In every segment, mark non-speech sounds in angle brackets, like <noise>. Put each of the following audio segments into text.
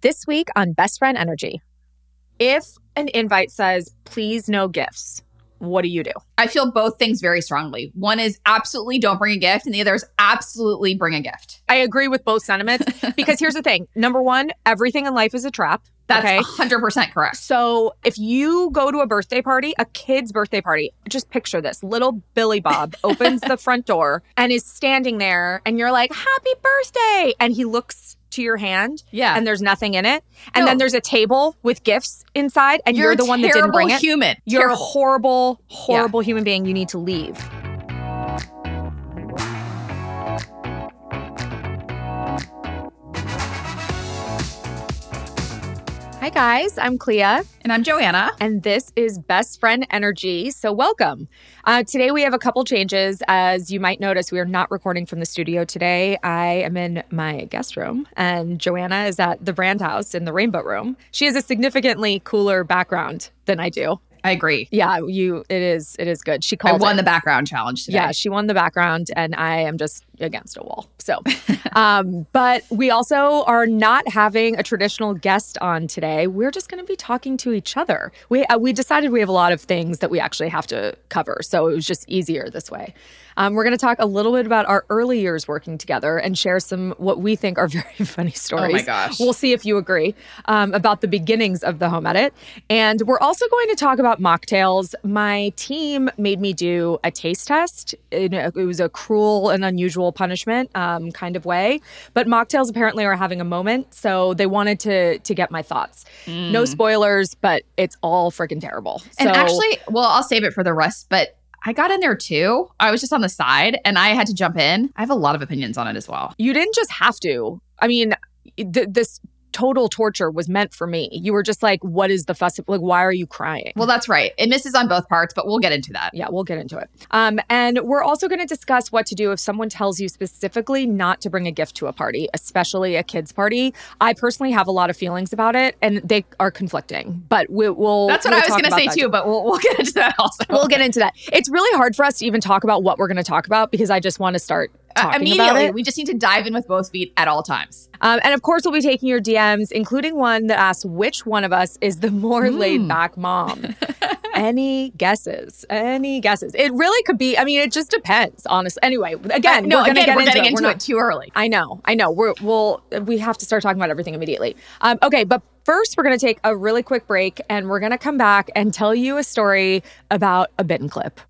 This week on Best Friend Energy. If an invite says, please no gifts, what do you do? I feel both things very strongly. One is absolutely don't bring a gift, and the other is absolutely bring a gift. I agree with both sentiments <laughs> because here's the thing number one, everything in life is a trap. That's okay? 100% correct. So if you go to a birthday party, a kid's birthday party, just picture this little Billy Bob <laughs> opens the front door and is standing there, and you're like, Happy birthday. And he looks to your hand Yeah. and there's nothing in it. And No. then there's a table with gifts inside, and you're, You're, the one that didn't bring it. human. You're a Terrible. horrible, horrible human being. You need to leave. Hi, guys. I'm Clea, And I'm Joanna. and this is Best Friend Energy. So, welcome. Uh, today, we have a couple changes. As you might notice, we are not recording from the studio today. I am in my guest room, and Joanna is at the brand house in the Rainbow Room. She has a significantly cooler background than I do. I agree. Yeah, you. It is. It is good. She called. I won it. the background challenge today. Yeah, she won the background, and I am just against a wall. So, <laughs> um, but we also are not having a traditional guest on today. We're just going to be talking to each other. We uh, we decided we have a lot of things that we actually have to cover, so it was just easier this way. Um, we're going to talk a little bit about our early years working together and share some what we think are <laughs> very funny stories. Oh my gosh. We'll see if you agree um, about the beginnings of the home edit. And we're also going to talk about mocktails. My team made me do a taste test. A- it was a cruel and unusual punishment um, kind of way. But mocktails apparently are having a moment. So they wanted to, to get my thoughts. No spoilers, but it's all freaking terrible. And so, actually, well, I'll save it for the rest, but I got in there too. I was just on the side and I had to jump in. I have a lot of opinions on it as well. you didn't just have to. I mean, th- this total torture was meant for me. You were just like, what is the fuss? Like, why are you crying? Well, that's right. It misses on both parts, but we'll get into that. Yeah, we'll get into it. Um, and we're also going to discuss what to do if someone tells you specifically not to bring a gift to a party, especially a kid's party. I personally have a lot of feelings about it, and they are conflicting. But we, will That's what we'll I was going to say that too, but we'll, we'll get into that also. We'll get into that. It's really hard for us to even talk about what we're going to talk about because I just want to start Talking about immediately, it. we just need to dive in with both feet at all times. Um, and of course, we'll be taking your DMs, including one that asks which one of us is the more Hmm. laid back mom. <laughs> Any guesses? Any guesses? It really could be. I mean, it just depends, honestly. Anyway, again, Uh, no, we're again, get we're into getting it. into We're it too early. I know, I know. We're we'll we have to start talking about everything immediately. Um, okay, but first we're gonna take a really quick break, and we're gonna come back and tell you a story about a bin clip.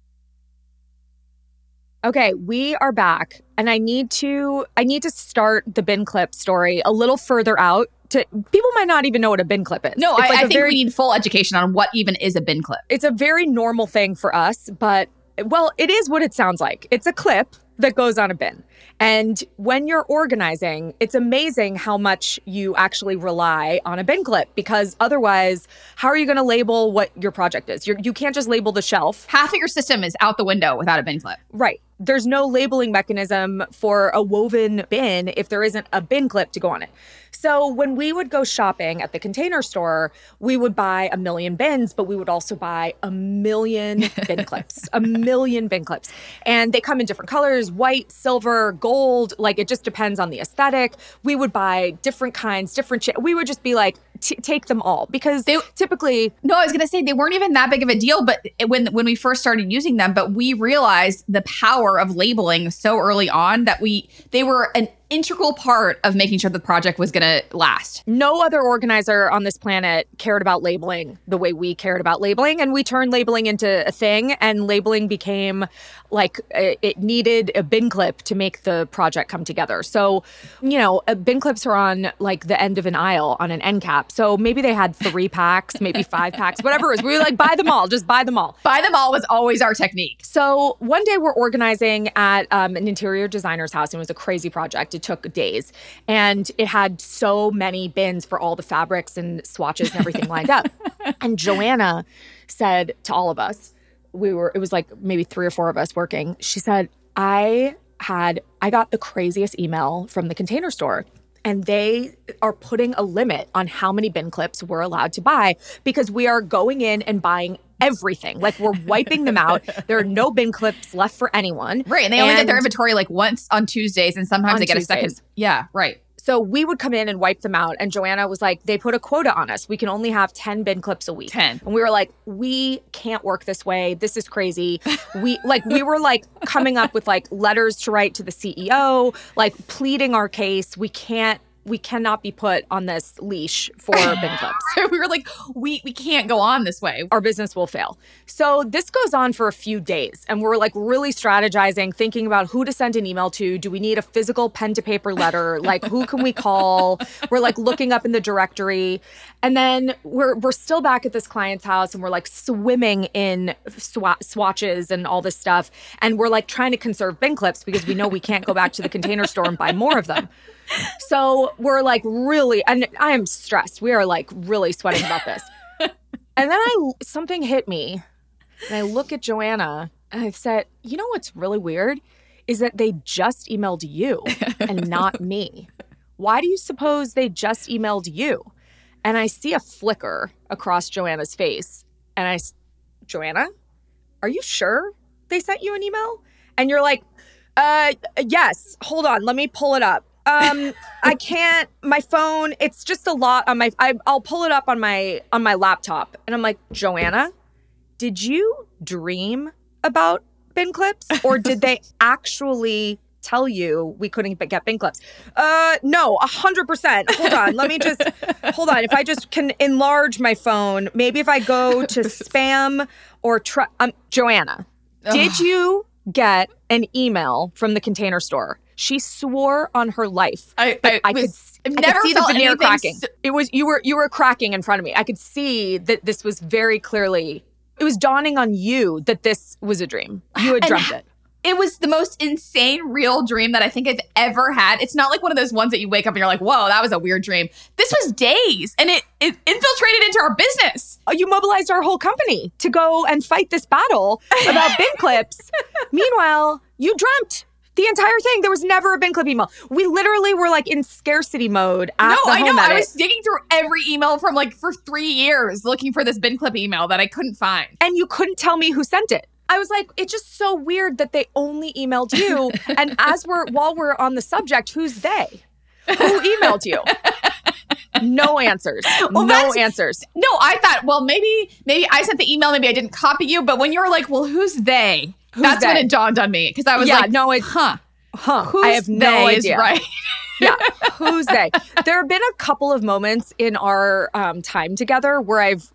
Okay, we are back, and I need to I need to start the bin clip story a little further out. To people might not even know what a bin clip is. No, It's I, like I think very- we need full education on what even is a bin clip. it's a very normal thing for us, but well, it is what it sounds like. It's a clip that goes on a bin. And when you're organizing, it's amazing how much you actually rely on a bin clip because otherwise, how are you going to label what your project is? You're, you can't just label the shelf. Half of your system is out the window without a bin clip. Right. There's no labeling mechanism for a woven bin if there isn't a bin clip to go on it. So when we would go shopping at the container store, we would buy a million bins, but we would also buy a million <laughs> bin clips, a million bin clips. And they come in different colors white, silver, gold. Like it just depends on the aesthetic. We would buy different kinds, different shit. We would just be like, t- take them all because They- typically No, I was going to say they weren't even that big of a deal, but when when we first started using them, but we realized the power of labeling so early on that we they were an integral part of making sure the project was going to last. No other organizer on this planet cared about labeling the way we cared about labeling. And we turned labeling into a thing, and labeling became like it needed a bin clip to make the project come together. So, you know, uh, bin clips are on like the end of an aisle on an end cap. So maybe they had three packs, maybe five packs, whatever it was. We were like, buy them all, just buy them all. Buy them all was always our technique. So one day we're organizing at um, an interior designer's house, and it was a crazy project. Took days, and it had so many bins for all the fabrics and swatches and everything lined up. <laughs> And Joanna said to all of us, we were it was like maybe three or four of us working. She said, "I had I got the craziest email from the container store." And they are putting a limit on how many bin clips we're allowed to buy because we are going in and buying everything. Like we're wiping them out. There are no bin clips left for anyone. Right. And they only get their inventory like once on Tuesdays and sometimes they get a second. Yeah, right. So we would come in and wipe them out. And Joanna was like, they put a quota on us. We can only have 10 bin clips a week. 10. And we were like, we can't work this way. This is crazy. We like, we were like coming up with like letters to write to the CEO, like pleading our case. We can't we cannot be put on this leash for <laughs> bin clips. we were like, we we can't go on this way. Our business will fail. So this goes on for a few days, and we're like really strategizing, thinking about who to send an email to. Do we need a physical pen to paper letter? Like who can we call? We're like looking up in the directory, and then we're we're still back at this client's house, and we're like swimming in swa- swatches and all this stuff, and we're like trying to conserve bin clips because we know we can't go back to the container store and buy more of them. So we're like really, and I am stressed. We are like really sweating about this. and then I something hit me, and I look at Joanna and I said, "You know what's really weird is that they just emailed you and not me. Why do you suppose they just emailed you?" And I see a flicker across Joanna's face, and I, Joanna, are you sure they sent you an email? And you're like, uh, yes. Hold on, let me pull it up. Um <laughs> i can't my phone it's just a lot on my I, i'll pull it up on my on my laptop. And i'm like joanna did you dream about bin clips? Or did they <laughs> actually tell you we couldn't get bin clips uh no a 100% hold on let me just <laughs> hold on if i just can enlarge my phone maybe if i go to <laughs> spam or try um joanna did you get an email from the container store she swore on her life. I, I, I was, could, I've I never could see the veneer cracking. so- it was you were you were cracking in front of me. I could see that this was very clearly. It was dawning on you that this was a dream. You had dreamt it. It was the most insane real dream that I think I've ever had. It's not like one of those ones that you wake up and you're like, whoa, that was a weird dream. This was days and it, it infiltrated into our business. Oh, You mobilized our whole company to go and fight this battle about bin <laughs> clips. Meanwhile, you dreamt the entire thing. There was never a bin clip email. We literally were like in scarcity mode at no, I know. home I was digging through every email from like for three years looking for this bin clip email that I couldn't find. and you couldn't tell me who sent it. I was like, it's just so weird that they only emailed you. <laughs> and as we're while we're on the subject, who's they? Who emailed you? No answers. Well, no answers. No, I thought, well, maybe maybe I sent the email, maybe I didn't copy you, but when you were like, well, who's they? That's when it dawned on me because I was yeah, like, no, it, huh, huh? who's I have no they idea. right. <laughs> yeah, who's they? There have been a couple of moments in our um, time together where I've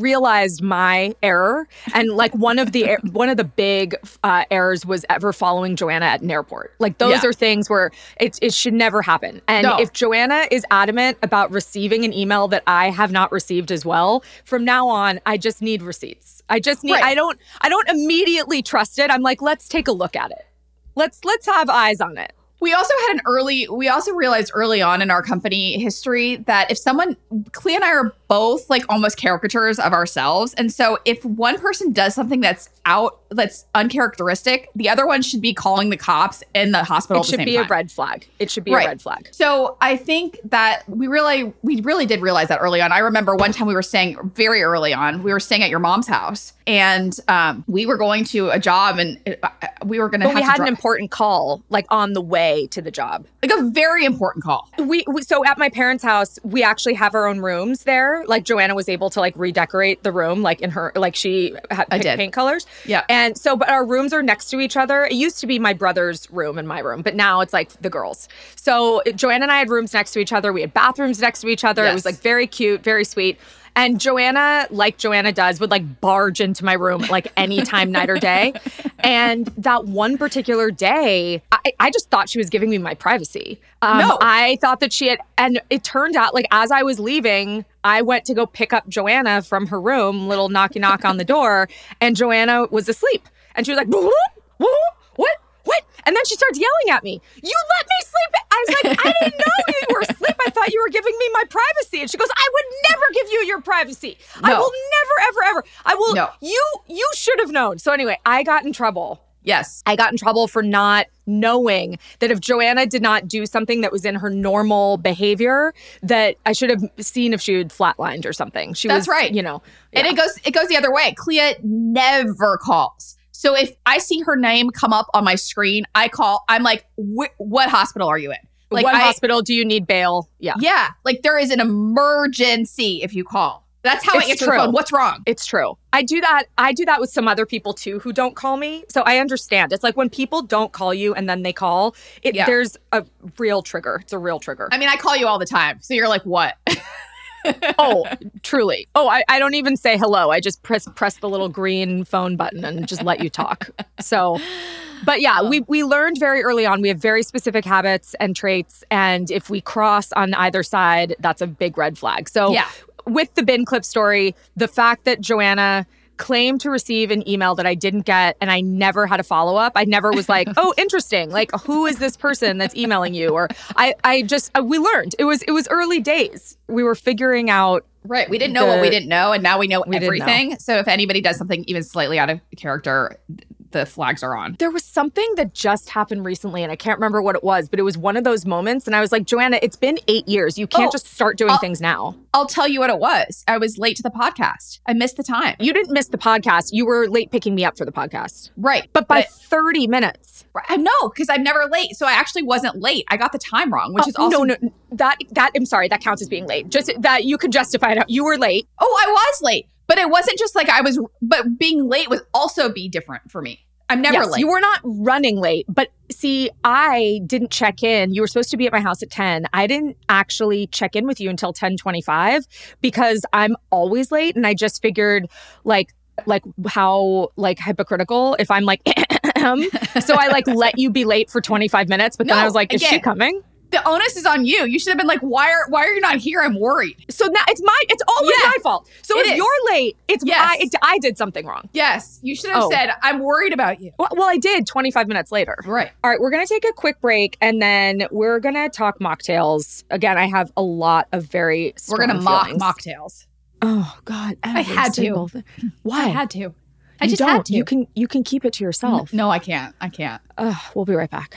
realized my error, and like one of the <laughs> er- one of the big uh, errors was ever following Joanna at an airport. Like those Yeah. are things where it it should never happen. And No. if Joanna is adamant about receiving an email that I have not received as well, from now on, I just need receipts. I just need. Right. I don't. I don't immediately trust it. I'm like, let's take a look at it. Let's let's have eyes on it. We also had an early, we also realized early on in our company history that if someone, Clea and I are both like almost caricatures of ourselves. And so if one person does something that's out, that's uncharacteristic, the other one should be calling the cops in the hospital. It should be time. a red flag. It should be Right. a red flag. So I think that we really, we really did realize that early on. I remember one time we were staying very early on. We were staying at your mom's house, and um, we were going to a job, and uh, we were going to. But we had an important call like on the way to the job. like a very important call. We, we so at my parents' house, we actually have our own rooms there. Like Joanna was able to like redecorate the room like in her like she had I did. paint colors. Yeah. And so but our rooms are next to each other. It used to be my brother's room and my room, but now it's like the girls. So Joanna and I had rooms next to each other. We had bathrooms next to each other. It was like very cute, very sweet. And Joanna, like Joanna does, would like barge into my room like anytime, night or day. And that one particular day, I, I just thought she was giving me my privacy. Um, No. I thought that she had, and it turned out like as I was leaving, I went to go pick up Joanna from her room, little knocky knock on the door, and Joanna was asleep. And she was like, "Whoop, whoop, what? What? And then she starts yelling at me. You let me sleep. I was like, I didn't know you <laughs> were asleep. I thought you were giving me my privacy. And she goes, I would never give you your privacy. No. I will never, ever, ever. I will. No. You, you should have known. So anyway, I got in trouble. Yes. I got in trouble for not knowing that if Joanna did not do something that was in her normal behavior, that I should have seen if she had flatlined or something. She That's was, right. You know, And it goes it goes the other way. Clea never calls. So if I see her name come up on my screen, I call. I'm like, "What hospital are you in?" Like what I- hospital do you need bail? Yeah. Yeah, like there is an emergency if you call. That's how It's I answer true. the phone. What's wrong? It's true. I do that. I do that with some other people too who don't call me. So I understand. It's like when people don't call you and then they call, it Yeah. there's a real trigger. It's a real trigger. I mean, I call you all the time, so you're like, what? <laughs> oh, truly. Oh, I, I don't even say hello. I just press press the little green phone button and just let you talk. So but yeah, we we learned very early on we have very specific habits and traits and if we cross on either side, that's a big red flag. So Yeah. with the bin clip story, the fact that Joanna claimed to receive an email that I didn't get and I never had a follow up. I never was like, "Oh, <laughs> interesting. Like who is this person that's emailing you?" or I I just uh, we learned. It was it was early days. We were figuring out Right. We didn't know what we didn't know, and now we know We didn't know. everything. So if anybody does something even slightly out of character, the flags are on. there was something that just happened recently and I can't remember what it was, but it was one of those moments and I was like, "Joanna, it's been 8 years. You can't Oh, just start doing I'll- things now." I'll tell you what it was. I was late to the podcast. I missed the time. You didn't miss the podcast. You were late picking me up for the podcast. Right. But by But 30 minutes. I know because I'm never late. So I actually wasn't late. I got the time wrong, which Oh, is also no, no, that that I'm sorry, that counts as being late. Just that you could justify it. You were late. Oh, I was late. But it wasn't just like I was but being late was also be different for me. I'm never yes, late. you were not running late, but see, I didn't check in. You were supposed to be at my house at 10. I didn't actually check in with you until 10:25 because I'm always late and I just figured like like how like hypocritical if I'm like <laughs> so I like let you be late for 25 minutes, but then I was like, is she coming? The onus is on you. You should have been like, why are why are you not here? I'm worried. So now it's my it's always Yeah. my fault. So It if is. you're late, it's Yes. I it, I did something wrong. Yes. You should have Oh. said, I'm worried about you. Well, well, I did 25 minutes later. Right. All right, we're going to take a quick break and then we're going to talk mocktails. Again, I have a lot of very We're gonna mock mocktails. Oh god, I had to. thing. Why? I had to. I You just don't. had to. You can you can keep it to yourself. No, I can't. I can't. Ugh, we'll be right back.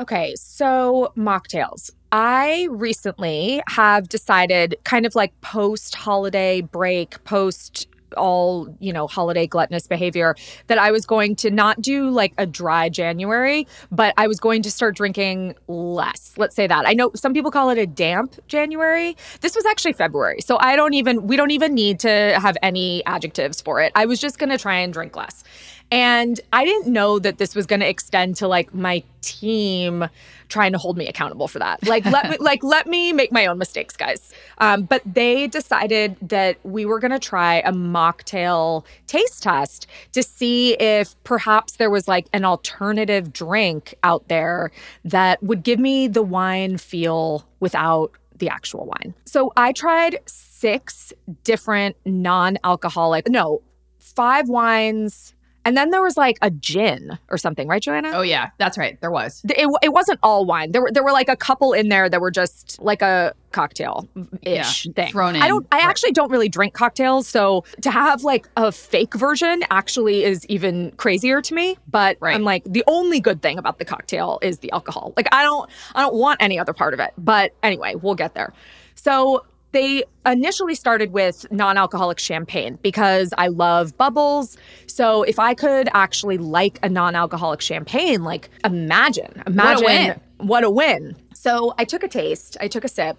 Okay, so mocktails. I recently have decided, kind of like post holiday break, post all, you know, holiday gluttonous behavior, that I was going to not do like a dry January, but I was going to start drinking less. Let's say that. I know some people call it a damp January. This was actually February. So I don't even, we don't even need to have any adjectives for it. I was just going to try and drink less. And I didn't know that this was going to extend to like my team trying to hold me accountable for that. Like let me <laughs> like let me make my own mistakes, guys. Um, but they decided that we were going to try a mocktail taste test to see if perhaps there was like an alternative drink out there that would give me the wine feel without the actual wine. So I tried six different non-alcoholic, no, five wines, and then there was like a gin or something, right, Joanna? Oh yeah, that's right. There was. It, it wasn't all wine. There were there were like a couple in there that were just like a cocktail ish Yeah, thing. thrown in. I don't. I Right. actually don't really drink cocktails, so to have like a fake version actually is even crazier to me. But Right. I'm like the only good thing about the cocktail is the alcohol. Like I don't I don't want any other part of it. But anyway, we'll get there. So they initially started with non-alcoholic champagne because I love bubbles. So if I could actually like a non-alcoholic champagne, like imagine, imagine win. what a win. So I took a taste, I took a sip.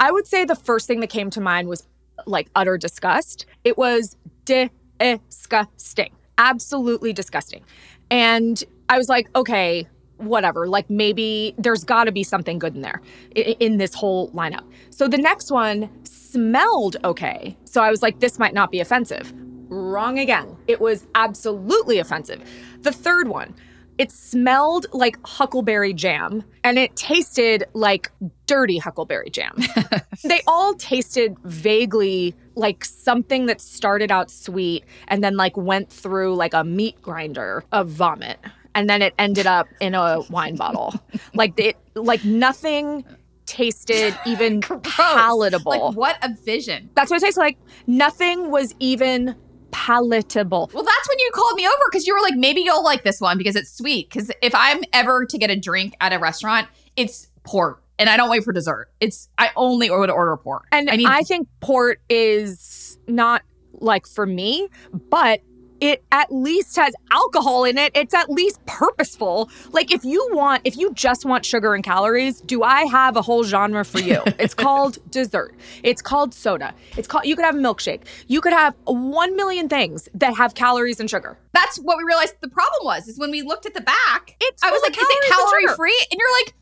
I would say the first thing that came to mind was like utter disgust. It was disgusting, absolutely disgusting. And I was like, okay, whatever. Like maybe there's got to be something good in there i- in this whole lineup. So the next one smelled okay. So I was like, this might not be offensive. Wrong again. It was absolutely offensive. The third one, It smelled like huckleberry jam and it tasted like dirty huckleberry jam. <laughs> they all tasted vaguely like something that started out sweet and then like went through like a meat grinder of vomit and then it ended up in a wine bottle. like it like nothing tasted <laughs> even palatable. Like what a vision. That's what it tastes like. Nothing was even palatable. Well, that's when you called me over because you were like, maybe you'll like this one because it's sweet. Because if I'm ever to get a drink at a restaurant, it's port. And I don't wait for dessert. It's I only would order port. And I need I think port is not like for me, but it at least has alcohol in it. It's at least purposeful. Like if you want, if you just want sugar and calories, do I have a whole genre for you? <laughs> it's called dessert. It's called soda. It's called you could have a milkshake. You could have 1 million things that have calories and sugar. that's what we realized the problem was is when we looked at the back. It's I was like, is it calories and calorie free? And you're like,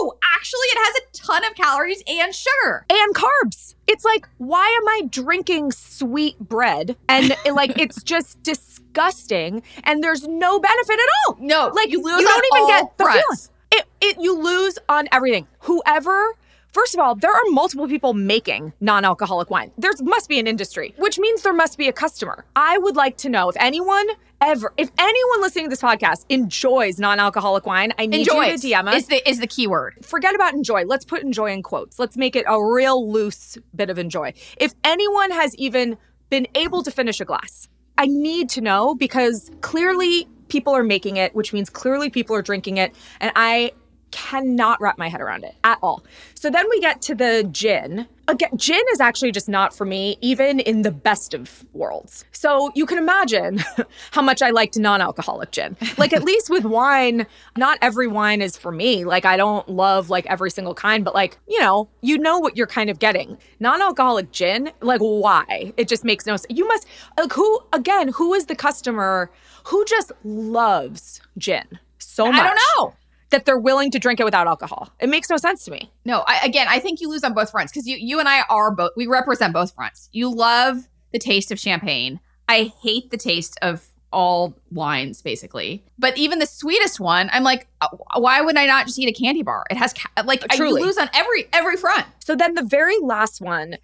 no, actually, it has a ton of calories and sugar. and carbs. It's like, why am I drinking sweet bread? And like, it's <laughs> just disgusting, and there's no benefit at all. No, Like, you lose you don't even all get the fronts. feeling. It, it, you lose on everything. Whoever. First of all, there are multiple people making non-alcoholic wine. There must be an industry, which means there must be a customer. I would like to know if anyone ever, if anyone listening to this podcast enjoys non-alcoholic wine, I need Enjoy you to DM us is the is the key word. forget about enjoy. Let's put enjoy in quotes. Let's make it a real loose bit of enjoy. If anyone has even been able to finish a glass, I need to know because clearly people are making it, which means clearly people are drinking it. And I cannot wrap my head around it at all. So then we get to the gin. Again, gin is actually just not for me, even in the best of worlds. So you can imagine <laughs> how much I liked non alcoholic gin. Like, at least with wine, not every wine is for me. Like, I don't love like every single kind, but like, you know, you know what you're kind of getting. Non alcoholic gin, like, why? It just makes no sense. You must, like, who, again, who is the customer who just loves gin so much? I don't know. That they're willing to drink it without alcohol. It makes no sense to me. No, I, again, I think you lose on both fronts because you you and I are both we represent both fronts. You love the taste of champagne. I hate the taste of all wines, basically. But even the sweetest one, I'm like, uh, why would I not just eat a candy bar? It has ca- like I, you lose on every every front. So then the very last one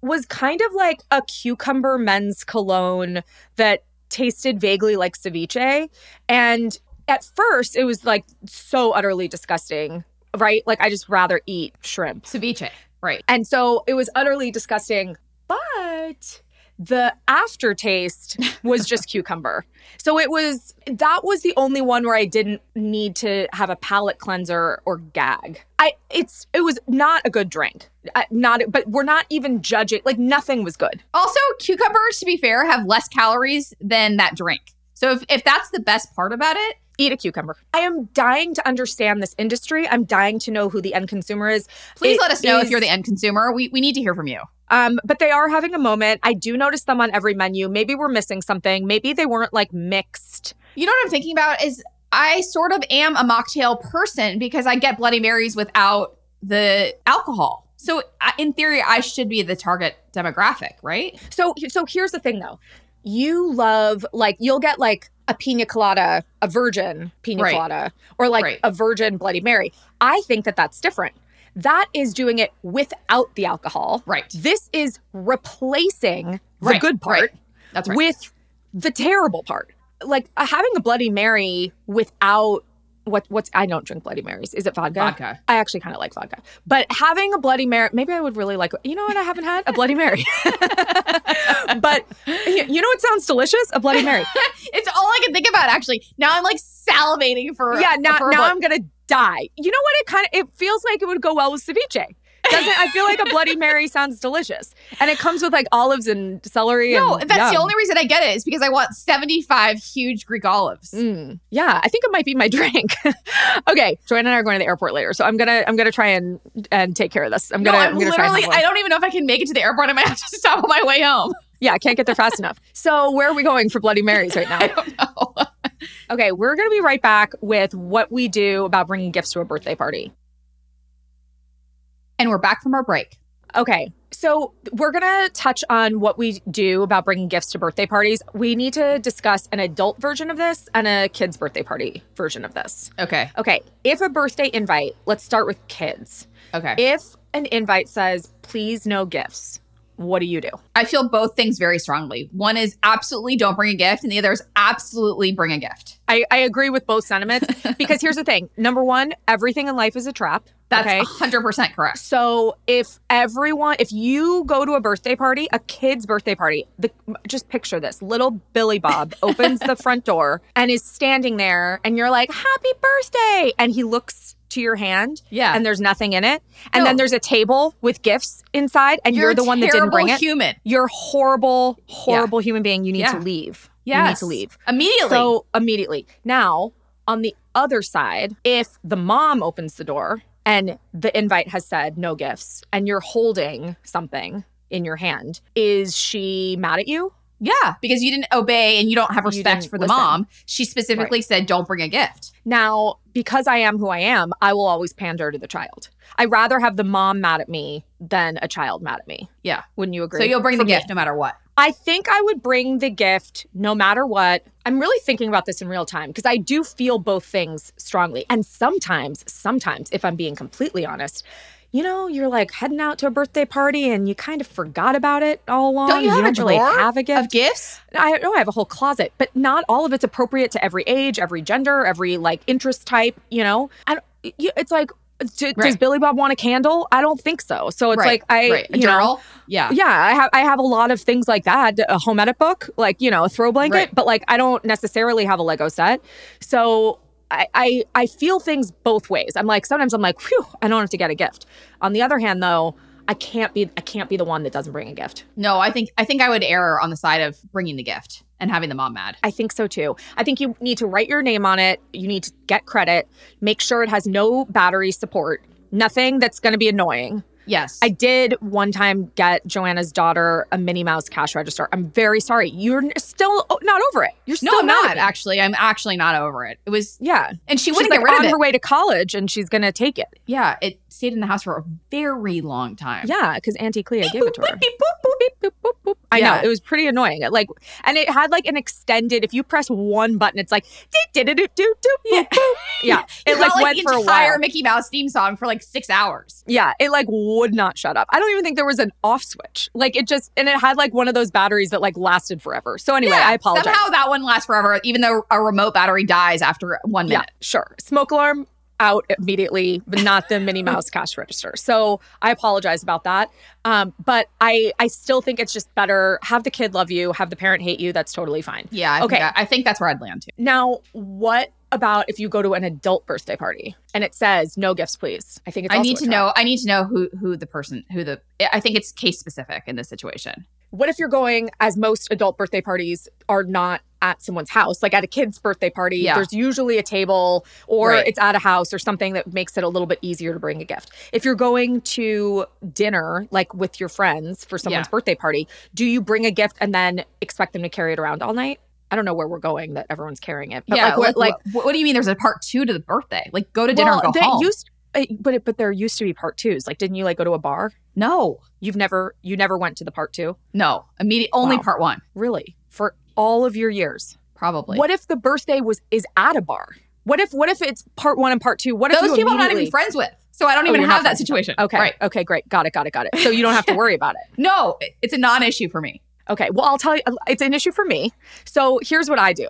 was kind of like a cucumber men's cologne that tasted vaguely like ceviche. And at first, it was like so utterly disgusting, right? Like, I just rather eat shrimp. Ceviche, right? And so it was utterly disgusting, but the aftertaste <laughs> was just cucumber. So it was that was the only one where I didn't need to have a palate cleanser or gag. I it's it was not a good drink. I, not but we're not even judging like nothing was good. Also, cucumbers, to be fair, have less calories than that drink. So if, if that's the best part about it, Eat a cucumber. I am dying to understand this industry. I'm dying to know who the end consumer is. please It let us know if you're the end consumer. We, we need to hear from you. Um, but they are having a moment. I do notice them on every menu. Maybe we're missing something. Maybe they weren't like mixed. You know what I'm thinking about is I sort of am a mocktail person because I get Bloody Marys without the alcohol. So in theory, I should be the target demographic, right? So so here's the thing though. You love like you'll get like a pina colada, a virgin pina Right. colada, or like Right. a virgin Bloody Mary. I think that that's different. That is doing it without the alcohol. Right. This is replacing the Right, good part. That's with the terrible part. Like uh, having a Bloody Mary without what what's I don't drink Bloody Marys. Is it vodka? Vodka. I actually kind of like vodka. But having a Bloody Mary, maybe I would really like. You know what? I haven't had a Bloody Mary. <laughs> but you know what sounds delicious? A Bloody Mary. <laughs> it's all I can think about actually. Now I'm like salivating for yeah. Now for now I'm gonna die. You know what? It kind of it feels like it would go well with ceviche. Doesn't I feel like a Bloody Mary sounds delicious, and it comes with like olives and celery. No, and that's the only reason I get it is because I want 75 huge Greek olives. Mm, yeah, I think it might be my <laughs> drink. okay, Joanna and I are going to the airport later, so I'm gonna I'm gonna try and and take care of this. I'm No, gonna I'm, I'm gonna literally. I don't even know if I can make it to the airport. I might have to <laughs> stop on my way home. Yeah, I can't get there fast enough. So where are we going for Bloody Marys right <laughs> now? I don't know. Okay, we're gonna be right back with what we do about bringing gifts to a birthday party. And we're back from our break. Okay, So, we're going to touch on what we do about bringing gifts to birthday parties. We need to discuss an adult version of this and a kid's birthday party version of this. Okay. Okay, if a birthday invite, let's start with kids. Okay. If an invite says, please no gifts, what do you do? I feel both things very strongly. One is absolutely don't bring a gift, and the other is absolutely bring a gift. I, I agree with both sentiments <laughs> because here's the thing number one, everything in life is a trap. That's okay. 100% correct. So if everyone, if you go to a birthday party, a kid's birthday party, the, just picture this: little Billy Bob <laughs> opens the front door and is standing there, and you're like, "Happy birthday!" and he looks to your hand, Yeah. and there's nothing in it, and No. then there's a table with gifts inside, and you're, a the one that didn't bring it. human. You're a horrible, horrible human being. You need Yeah. to leave. You need to leave. Immediately. So immediately. Now, on the other side, if the mom opens the door and the invite has said no gifts and you're holding something in your hand, is she mad at you? Yeah, because you didn't obey and you don't have respect for the listen. mom. She specifically said, don't bring a gift. Now, because I am who I am, I will always pander to the child. I'd rather have the mom mad at me than a child mad at me. Yeah. Wouldn't you agree? So you'll bring the me. gift no matter what. I think I would bring the gift no matter what. I'm really thinking about this in real time because I do feel both things strongly. And sometimes, sometimes, if I'm being completely honest, you know, you're like heading out to a birthday party and you kind of forgot about it all along. Don't you have a don't really drawer have a gift? Of gifts? I know I have a whole closet, but not all of it's appropriate to every age, every gender, every like interest type. You know, and it's like, do, does Billy Bob want a candle? I don't think so. So it's right. like I, right. A you know. Yeah. yeah, I have I have a lot of things like that. A home edit book, like you know, a throw blanket, Right. but like I don't necessarily have a Lego set. So I, I I feel things both ways. I'm like sometimes I'm like, whew, I don't have to get a gift. On the other hand, though, I can't be I can't be the one that doesn't bring a gift. No, I think I think I would err on the side of bringing the gift and having the mom mad. I think so too. I think you need to write your name on it. You need to get credit. Make sure it has no battery support. Nothing that's going to be annoying. Yes. I did one time get Joanna's daughter a Minnie Mouse cash register. I'm very sorry. You're still oh, not over it. You're still no, I'm not actually. I'm actually not over it. It was, Yeah. and she She's wouldn't like get rid on of it. her way to college and she's going to take it. Yeah, it stayed in the house for a very long time. Yeah, because Auntie Clea gave it to her. Beep, boop, boop. Beep, boop, boop, boop. I Yeah. know it was pretty annoying. Like, and it had like an extended. If you press one button, it's like dee, doo, doo, doo, Yeah. boop, boop. <laughs> yeah. It like got, went for a entire while. Mickey Mouse theme song for like six hours. Yeah, it like would not shut up. I don't even think there was an off switch. Like it just and it had like one of those batteries that like lasted forever. So anyway, Yeah, I apologize. Somehow that one lasts forever, even though a remote battery dies after one minute. yeah, minute. sure. Smoke alarm out immediately, but not the Minnie Mouse <laughs> cash register. So I apologize about that. Um, but I I still think it's just better have the kid love you, have the parent hate you. That's totally fine. Yeah. I Okay. Think I, I think that's where I'd land too. Now, what about if you go to an adult birthday party and it says no gifts, please? I think it's I need a to know. I need to know who who the person who the. I think it's case specific in this situation. What if you're going, as most adult birthday parties are not at someone's house, like at a kid's birthday party? Yeah. There's usually a table or Right. it's at a house or something that makes it a little bit easier to bring a gift. If you're going to dinner, like with your friends for someone's Yeah. birthday party, do you bring a gift and then expect them to carry it around all night? I don't know where we're going that everyone's carrying it. But yeah. like, what, like what, what do you mean? There's a part two to the birthday? Like go to dinner well, and go they home. used, uh, but it, but there used to be part twos. Like, didn't you like go to a bar? no, You've never, you never went to the part two, no. Immediate. Only Wow. part one. really, for all of your years. Probably. What if the birthday was is at a bar? What if what if it's part one and part two? What if Those people I'm not even friends with, so I don't Oh, even you're have that friends with them. situation. Okay, Right. okay, great, got it, got it, got it. So you don't have to worry about it. <laughs> No, it's a non-issue for me. Okay, well I'll tell you, it's an issue for me. So here's what I do.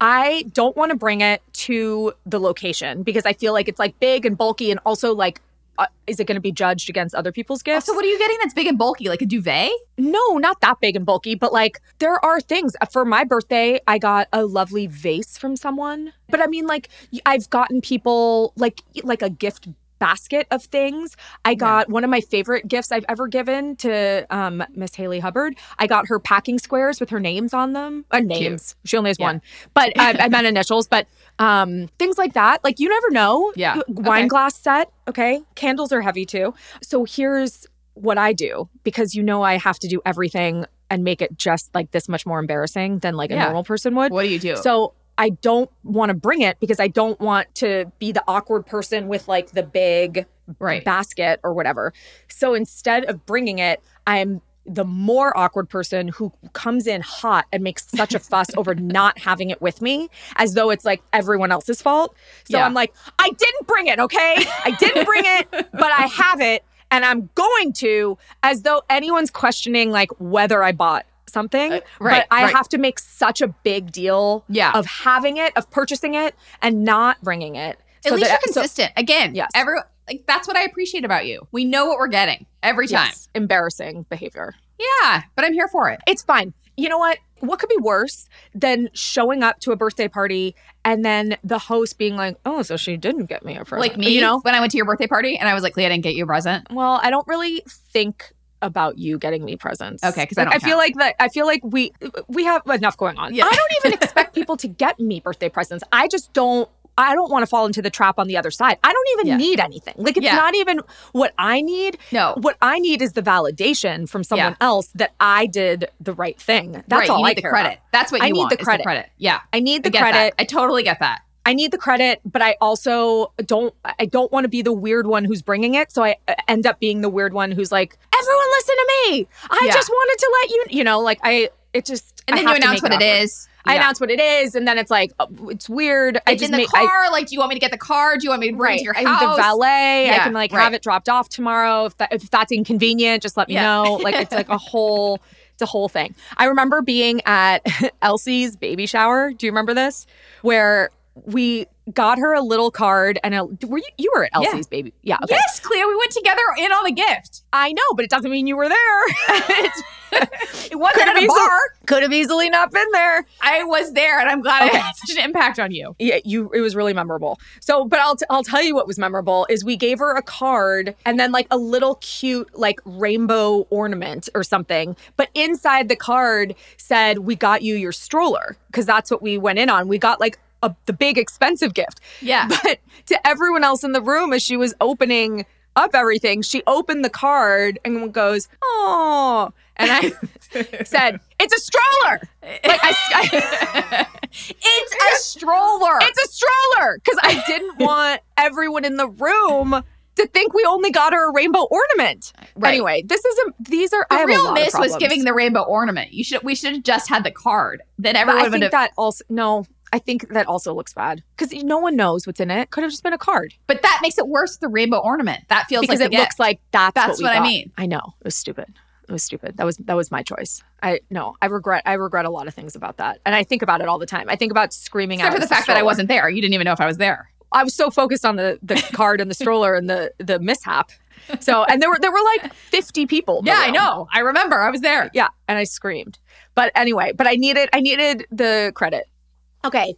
I don't want to bring it to the location because I feel like it's like big and bulky, and also like, uh, is it going to be judged against other people's gifts? So what are you getting that's big and bulky, like a duvet? No, not that big and bulky, but like there are things. For my birthday, I got a lovely vase from someone. But I mean like I've gotten people like like a gift basket of things. I got one of my favorite gifts I've ever given to um, Miss Haley Hubbard. I got her packing squares with her names on them. Uh, names. She only has Yeah. one, but I, I meant initials. But um, things like that. Like you never know. Yeah. Wine Okay. glass set. Okay. Candles are heavy too. So here's what I do because you know I have to do everything and make it just like this much more embarrassing than like a Yeah. normal person would. What do you do? So I don't want to bring it because I don't want to be the awkward person with like the big Right. basket or whatever. So instead of bringing it, I'm the more awkward person who comes in hot and makes such a fuss <laughs> over not having it with me as though it's like everyone else's fault. So Yeah. I'm like, I didn't bring it, okay? I didn't bring it, but I have it and I'm going to as though anyone's questioning like whether I bought something. Uh, right, but I right. have to make such a big deal Yeah. of having it, of purchasing it and not bringing it. At So least that- you're so- consistent. Again, Yes. every like that's what I appreciate about you. We know what we're getting every time. yes, embarrassing behavior. Yeah, but I'm here for it. It's fine. You know what? What could be worse than showing up to a birthday party and then the host being like, "Oh, so she didn't get me a present." Like me, you know? when I went to your birthday party and I was like, "Leah, I didn't get you a present." Well, I don't really think about you getting me presents. Okay, 'cause I Like, don't I feel like that. I feel like we we have enough going on. Yeah. I don't even <laughs> expect people to get me birthday presents. I just don't. I don't want to fall into the trap on the other side. I don't even Yeah. need anything. Like it's Yeah. not even what I need. No. What I need is the validation from someone else that I did the right thing. That's right, all you I need the care credit. about. That's what you I need the is credit. Yeah, I need the get credit. that. I totally get that. I need the credit, but I also don't I don't want to be the weird one who's bringing it. So I uh, end up being the weird one who's like, "Everyone listen to me. I Yeah. just wanted to let you, you know, like I it just And then you announce what it is. I announce what it is and then it's like oh, it's weird. I It's just in the make I- car. like, do you want me to get the car? Do you want me to bring it to your house? the valet. I can like right. have it dropped off tomorrow if that if that's inconvenient. Just let me Yeah. know. Like it's like a <laughs> whole it's a whole thing. I remember being at <laughs> Elsie's baby shower. Do you remember this? Where we got her a little card and a, were you you were at Yeah. Elsie's baby? Yeah. Okay. Yes, Clea, we went together in on the gift. I know, but it doesn't mean you were there. <laughs> It's- It wasn't Could at have a easily- bar. Could have easily not been there. I was there, and I'm glad Okay. it had such an impact on you. Yeah, you. It was really memorable. So, but I'll t- I'll tell you what was memorable is we gave her a card and then like a little cute like rainbow ornament or something. But inside the card said, "We got you your stroller," because that's what we went in on. We got like a, the big expensive gift. Yeah. <laughs> But to everyone else in the room, as she was opening up everything, she opened the card and goes, "Oh," and I <laughs> said, "It's a stroller." Like I, I <laughs> It's a stroller. it's a stroller because I didn't want everyone in the room to think we only got her a rainbow ornament. Right. Anyway, this is a these are I the a real miss was giving the rainbow ornament. You should. We should have just had the card. Then But everyone I would think that also no. I think that also looks bad because no one knows what's in it. Could have just been a card but that makes it worse. The rainbow ornament. That feels because like it looks like that's, That's we what I mean. I know it was stupid. It was stupid. That was that was my choice. I no. I regret. I regret a lot of things about that, and I think about it all the time. I think about screaming Except out for the "It's a fact that I wasn't there. You didn't even know if I was there. I was so focused on the the <laughs> card and the stroller and the the mishap. So and there were there were like 50 people. Yeah, I know. I remember. I was there. Yeah, and I screamed. But anyway, but I needed I needed the credit. Okay.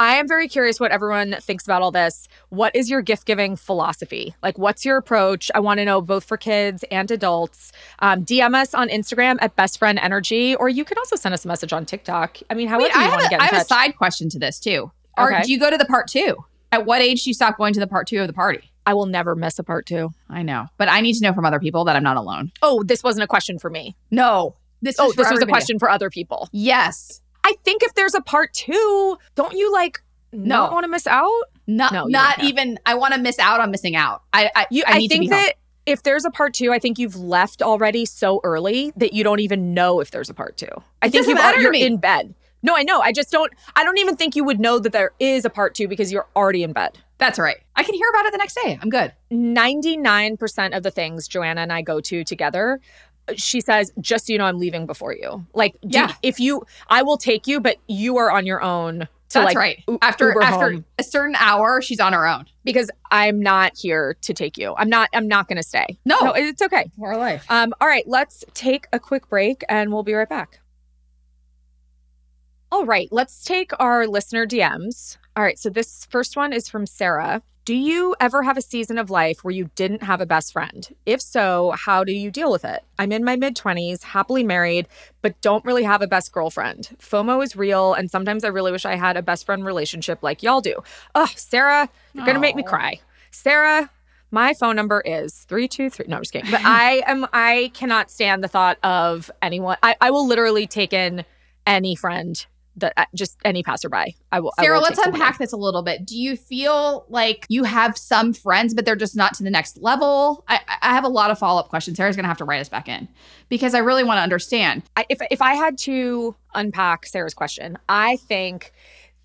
I am very curious what everyone thinks about all this. What is your gift giving philosophy? Like, what's your approach? I want to know both for kids and adults. Um, DM us on Instagram at Best Friend Energy, or you can also send us a message on TikTok. I mean, however Wait, I you want to a, get I have a side question to this too. Or Okay. do you go to the part two? At what age do you stop going to the part two of the party? I will never miss a part two. I know, but I need to know from other people that I'm not alone. Oh, this wasn't a question for me. No, this. Oh, this was a question for other people. Yes. I think if there's a part two, don't you like No. not want to miss out? Not. No, not don't even. I want to miss out on missing out. I. I, You, I, I, need to think be home. that if there's a part two, I think you've left already so early that you don't even know if there's a part two. I It think you've, you're in bed. No, I know. I just don't. I don't even think you would know that there is a part two because you're already in bed. That's right. I can hear about it the next day. I'm good. 99% of the things Joanna and I go to together, she says, just so you know, I'm leaving before you. Like, do- Yeah. if you, I will take you, but you are on your own. To That's like right. U- After Uber after home. a certain hour, she's on her own. because I'm not here to take you. I'm not. I'm not going to stay. No. no, it's okay. Our life. Um, all right, let's take a quick break, and we'll be right back. All right, let's take our listener DMs. All right, so this first one is from Sarah. Do you ever have a season of life where you didn't have a best friend? If so, how do you deal with it? I'm in my mid 20s, happily married, but don't really have a best girlfriend. FOMO is real, and sometimes I really wish I had a best friend relationship like y'all do. Oh, Sarah, you're gonna make me cry. Sarah, my phone number is 323. No, I'm just kidding. But I <laughs> am I cannot stand the thought of anyone. I, I will literally take in any friend that uh, just any passerby. I will. I Sarah, will let's unpack this a little bit. Do you feel like you have some friends, but they're just not to the next level? I, I have a lot of follow up questions. Sarah's going to have to write us back in because I really want to understand. I, if if I had to unpack Sarah's question, I think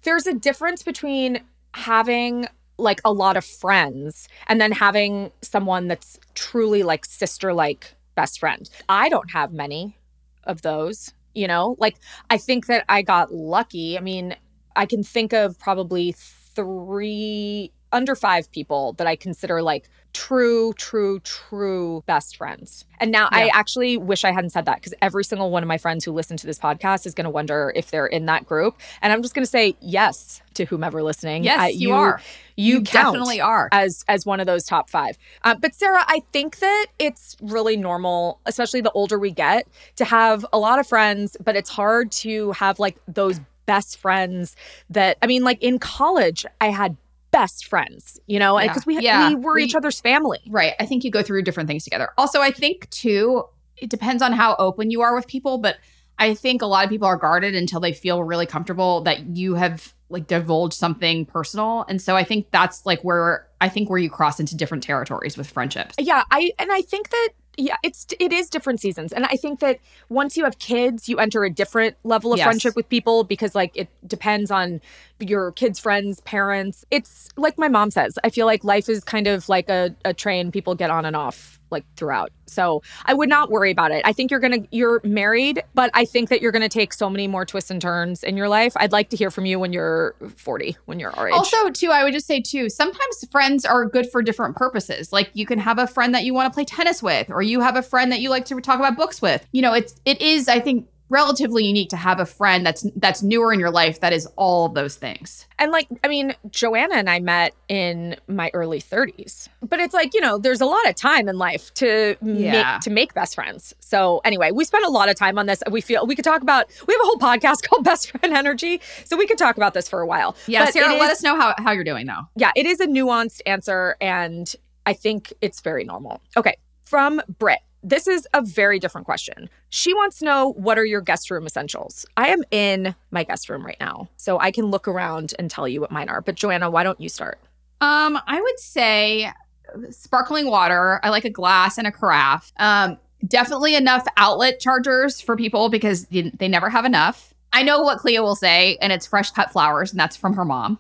there's a difference between having like a lot of friends and then having someone that's truly like sister like best friend. I don't have many of those, you know? Like I think that I got lucky. I mean, I can think of probably 3 under 5 people that I consider like true true true best friends. And now I actually wish I hadn't said that because every single one of my friends who listen to this podcast is going to wonder if they're in that group. And I'm just going to say yes to whomever listening. Yes, I- you, are. You, You count definitely are. as as one of those top five. Uh, but Sarah, I think that it's really normal, especially the older we get, to have a lot of friends. But it's hard to have like those best friends that I mean, like in college, I had best friends, you know, Yeah. because we Yeah. we were We- each other's family. Right. I think you go through different things together. Also, I think too, it depends on how open you are with people, but I think a lot of people are guarded until they feel really comfortable that you have like divulged something personal. And so I think that's like where I think where you cross into different territories with friendships. Yeah, I and I think that yeah, it's it is different seasons. And I think that once you have kids, you enter a different level of Yes. friendship with people because like it depends on your kids' friends, parents. It's like my mom says. I feel like life is kind of like a, a train people get on and off like throughout. So I would not worry about it. I think you're gonna you're married, but I think that you're gonna take so many more twists and turns in your life. I'd like to hear from you when you're 40, when you're our age. Also, too, I would just say too, sometimes friends are good for different purposes. Like you can have a friend that you want to play tennis with, or you have a friend that you like to talk about books with. You know, it's it is, I think, relatively unique to have a friend that's that's newer in your life that is all of those things. And like, I mean, Joanna and I met in my early 30s. But it's like, you know, there's a lot of time in life to Yeah. make to make best friends. So anyway, we spent a lot of time on this. We feel we could talk about we have a whole podcast <laughs> called Best Friend Energy. So we could talk about this for a while. Yeah, But Sarah, it let is- us know how, how you're doing though. yeah, it is a nuanced answer, and I think it's very normal. Okay, from Britt. This is a very different question. She wants to know what are your guest room essentials? I am in my guest room right now, so I can look around and tell you what mine are. But Joanna, why don't you start? Um, I would say sparkling water. I like a glass and a carafe. Um, definitely enough outlet chargers for people because they never have enough. I know what Clea will say, and it's fresh cut flowers, and that's from her mom.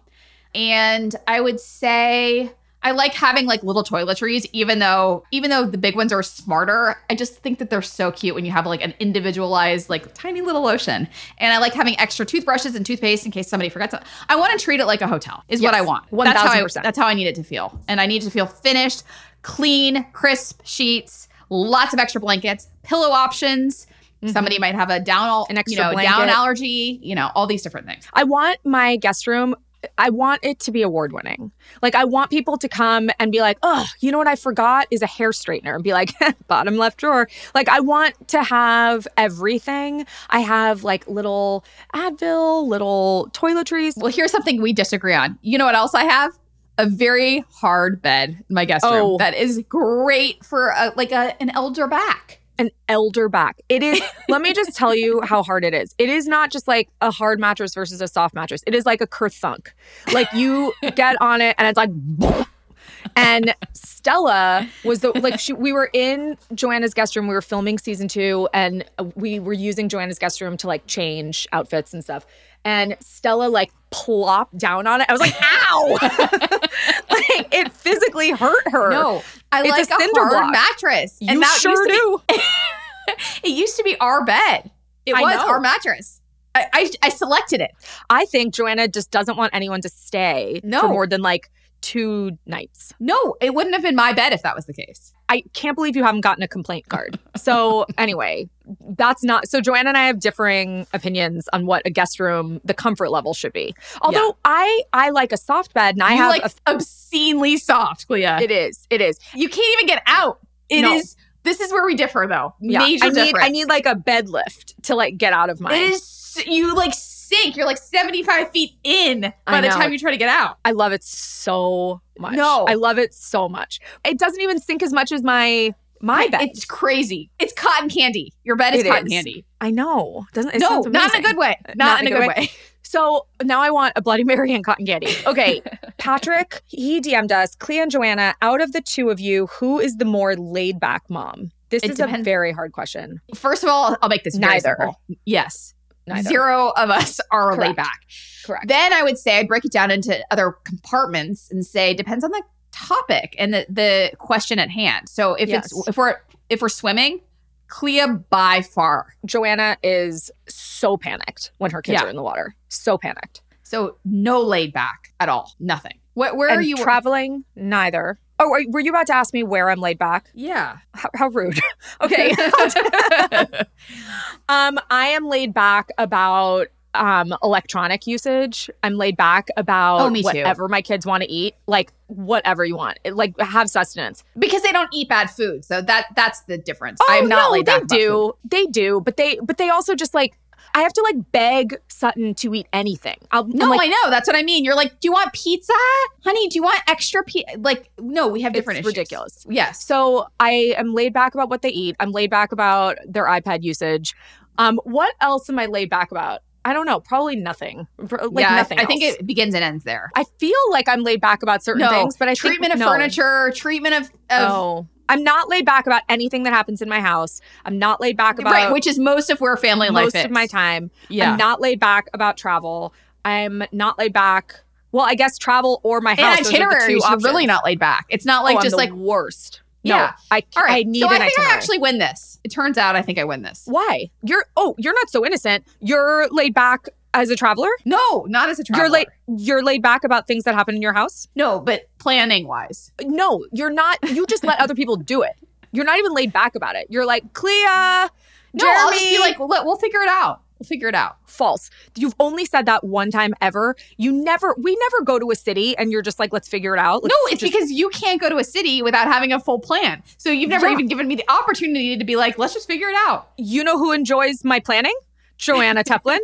And I would say I like having like little toiletries, even though even though the big ones are smarter. I just think that they're so cute when you have like an individualized like tiny little lotion. And I like having extra toothbrushes and toothpaste in case somebody forgets. it. I want to treat it like a hotel. Is what I want. That's how I, 1000%. that's how I need it to feel. And I need to feel finished, clean, crisp sheets, lots of extra blankets, pillow options. Somebody might have a down all Mm-hmm. An you extra know blanket. down allergy. You know all these different things. I want my guest room. I want it to be award winning. Like I want people to come and be like, "Oh, you know what I forgot is a hair straightener." And be like, <laughs> "Bottom left drawer." Like I want to have everything. I have like little Advil, little toiletries. Well, here's something we disagree on. You know what else I have? A very hard bed in my guest Oh. room that is great for a, like a, an elder back. An elder back. It is, <laughs> let me just tell you how hard it is. It is not just like a hard mattress versus a soft mattress. It is like a kerthunk. Like you <laughs> get on it and it's like, and Stella was the, like, she, we were in Joanna's guest room. We were filming season two and we were using Joanna's guest room to like change outfits and stuff. And Stella like plopped down on it. I was like, ow! <laughs> <laughs> like it physically hurt her. No, I It's a like a, cinder hard block. mattress. you that sure used do. Be, <laughs> it used to be our bed. It I was know. our mattress. I, I, I selected it. I think Joanna just doesn't want anyone to stay No. for more than like two nights. No, it wouldn't have been my bed if that was the case. I can't believe you haven't gotten a complaint card. So <laughs> anyway, that's not so Joanna and I have differing opinions on what a guest room the comfort level should be. Although I I like a soft bed and I you have like obscenely soft, Clea. a, it is. It is. you can't even get out. It is. No. This is where we differ, though. Yeah. Major I need difference. I need like a bed lift to like get out of mine. It is. You like sink. You're like 75 feet in by the time you try to get out. I love it so much. No. I love it so much. It doesn't even sink as much as my My I- bed. It's crazy. It's cotton candy. Your bed is It cotton is. candy. I know. Doesn't it no, not in a good way. Not, in a good way. So now I want a Bloody Mary and cotton candy. <laughs> Okay, Patrick, he DM'd us, Clea and Joanna, out of the two of you, who is the more laid back mom? This It is a very hard question. First of all, I'll make this Neither. simple. Yes. Neither. Zero of us <laughs> are laid back. Correct. Then I would say I'd break it down into other compartments and say depends on the topic and the, the question at hand. So if Yes. it's if we're if we're swimming, Clea by far. Joanna is so panicked when her kids Yeah. are in the water. So panicked. So no laid back at all. Nothing. Where, where and are you? traveling? Neither. Oh, were- were you about to ask me where I'm laid back? yeah. How, how rude. <laughs> okay. <laughs> um, I am laid back about um electronic usage. I'm laid back about Oh, me too. whatever my kids want to eat, like whatever you want. Like have sustenance. because they don't eat bad food. So that that's the difference. Oh, I'm not no, laid they back. food. do. They do, but they but they also just like I have to like beg Sutton to eat anything. I'll, No, like, I know. That's what I mean. You're like, do you want pizza, honey? Do you want extra pizza? Like, no, we have different it's issues. ridiculous. Yes. So I am laid back about what they eat. I'm laid back about their iPad usage. Um, what else am I laid back about? I don't know. Probably nothing. Like yeah, I- nothing. I, think it begins and ends there. I feel like I'm laid back about certain No, things, but I treatment think, of no. furniture, treatment of, of Oh, I'm not laid back about anything that happens in my house. I'm not laid back about right, which is most of where family life most is. of my time. Yeah. I'm not laid back about travel. I'm not laid back. Well, I guess travel or my house. and are itineraries, you're really not laid back. It's not Oh, like I'm just the like worst. No, Yeah. I, all right. I need so I think itinerary. I actually win this. It turns out I think I win this. Why? You're oh, you're not so innocent. You're laid back as a traveler. No, not as a traveler. You're laid you're laid back about things that happen in your house. No, but planning wise. No, you're not. You just let other people do it. You're not even laid back about it. You're like, Clea, No, Jeremy, I'll just be like, well, we'll figure it out. We'll figure it out. false. You've only said that one time ever. You never we never go to a city and you're just like, let's figure it out. No, Let's it's just- because you can't go to a city without having a full plan. So you've never Yeah. even given me the opportunity to be like, let's just figure it out. you know who enjoys my planning? Joanna <laughs> Teplin.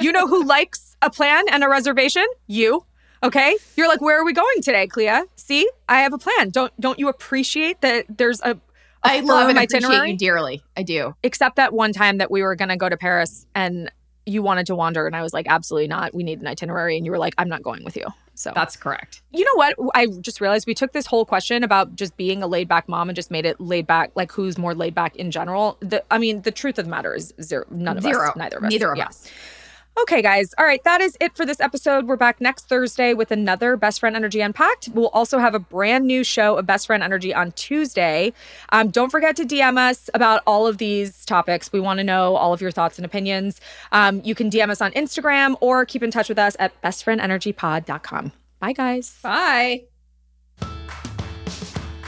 you know who likes a plan and a reservation? You. Okay? You're like, where are we going today, Clea? See? I have a plan. Don't don't you appreciate that there's a, a I love and appreciate itinerary? you dearly. I do. Except that one time that we were gonna go to Paris and you wanted to wander and I was like, absolutely not. We need an itinerary. And you were like, I'm not going with you. So That's correct. you know what? I just realized we took this whole question about just being a laid back mom and just made it laid back, like who's more laid back in general. The, I mean, the truth of the matter is zero. None of Zero. us. Neither of us. Neither of Yeah. us. Okay, guys. All right. That is it for this episode. We're back next Thursday with another Best Friend Energy Unpacked. We'll also have a brand new show of Best Friend Energy on Tuesday. Um, don't forget to DM us about all of these topics. We want to know all of your thoughts and opinions. Um, you can DM us on Instagram or keep in touch with us at bestfriendenergypod.com. Bye, guys. Bye.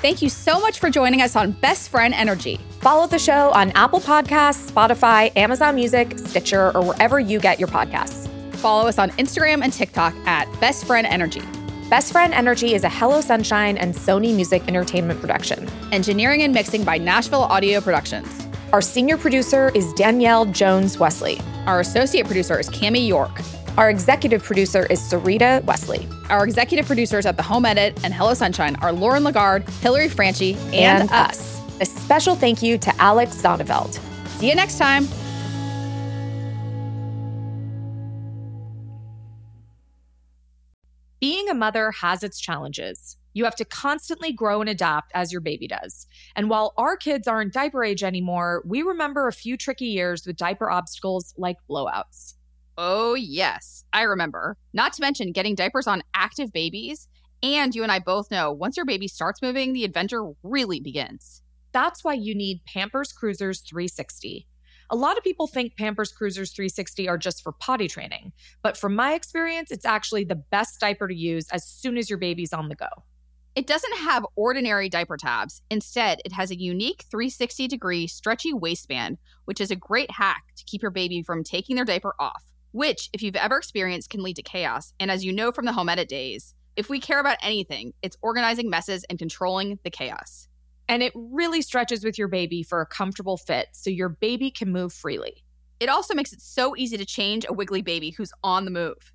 Thank you so much for joining us on Best Friend Energy. Follow the show on Apple Podcasts, Spotify, Amazon Music, Stitcher, or wherever you get your podcasts. Follow us on Instagram and TikTok at Best Friend Energy. Best Friend Energy is a Hello Sunshine and Sony Music Entertainment production. Engineering and mixing by Nashville Audio Productions. Our senior producer is Danielle Jones Wesley. Our associate producer is Cami York. Our executive producer is Sarita Wesley. Our executive producers at The Home Edit and Hello Sunshine are Lauren Lagarde, Hillary Franchi, and, And us. A special thank you to Alex Zonneveld. See you next time. Being a mother has its challenges. You have to constantly grow and adapt as your baby does. And while our kids aren't diaper age anymore, we remember a few tricky years with diaper obstacles like blowouts. Oh, yes, I remember. Not to mention getting diapers on active babies. And you and I both know once your baby starts moving, the adventure really begins. That's why you need Pampers Cruisers 360. A lot of people think Pampers Cruisers 360 are just for potty training, but from my experience, it's actually the best diaper to use as soon as your baby's on the go. It doesn't have ordinary diaper tabs. Instead, it has a unique 360 degree stretchy waistband, which is a great hack to keep your baby from taking their diaper off, which, if you've ever experienced, can lead to chaos. And as you know from the home edit days, if we care about anything, it's organizing messes and controlling the chaos. And it really stretches with your baby for a comfortable fit so your baby can move freely. It also makes it so easy to change a wiggly baby who's on the move.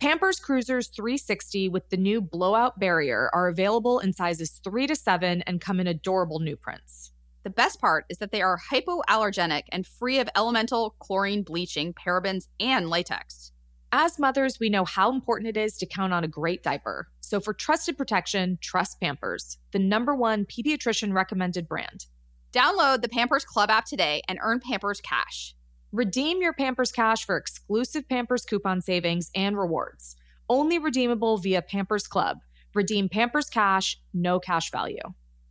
Pampers Cruisers 360 with the new blowout barrier are available in sizes 3 to 7 and come in adorable new prints. The best part is that they are hypoallergenic and free of elemental, chlorine, bleaching, parabens, and latex. As mothers, we know how important it is to count on a great diaper. So for trusted protection, trust Pampers, the number one pediatrician recommended brand. Download the Pampers Club app today and earn Pampers Cash. Redeem your Pampers Cash for exclusive Pampers coupon savings and rewards. Only redeemable via Pampers Club. Redeem Pampers Cash, no cash value.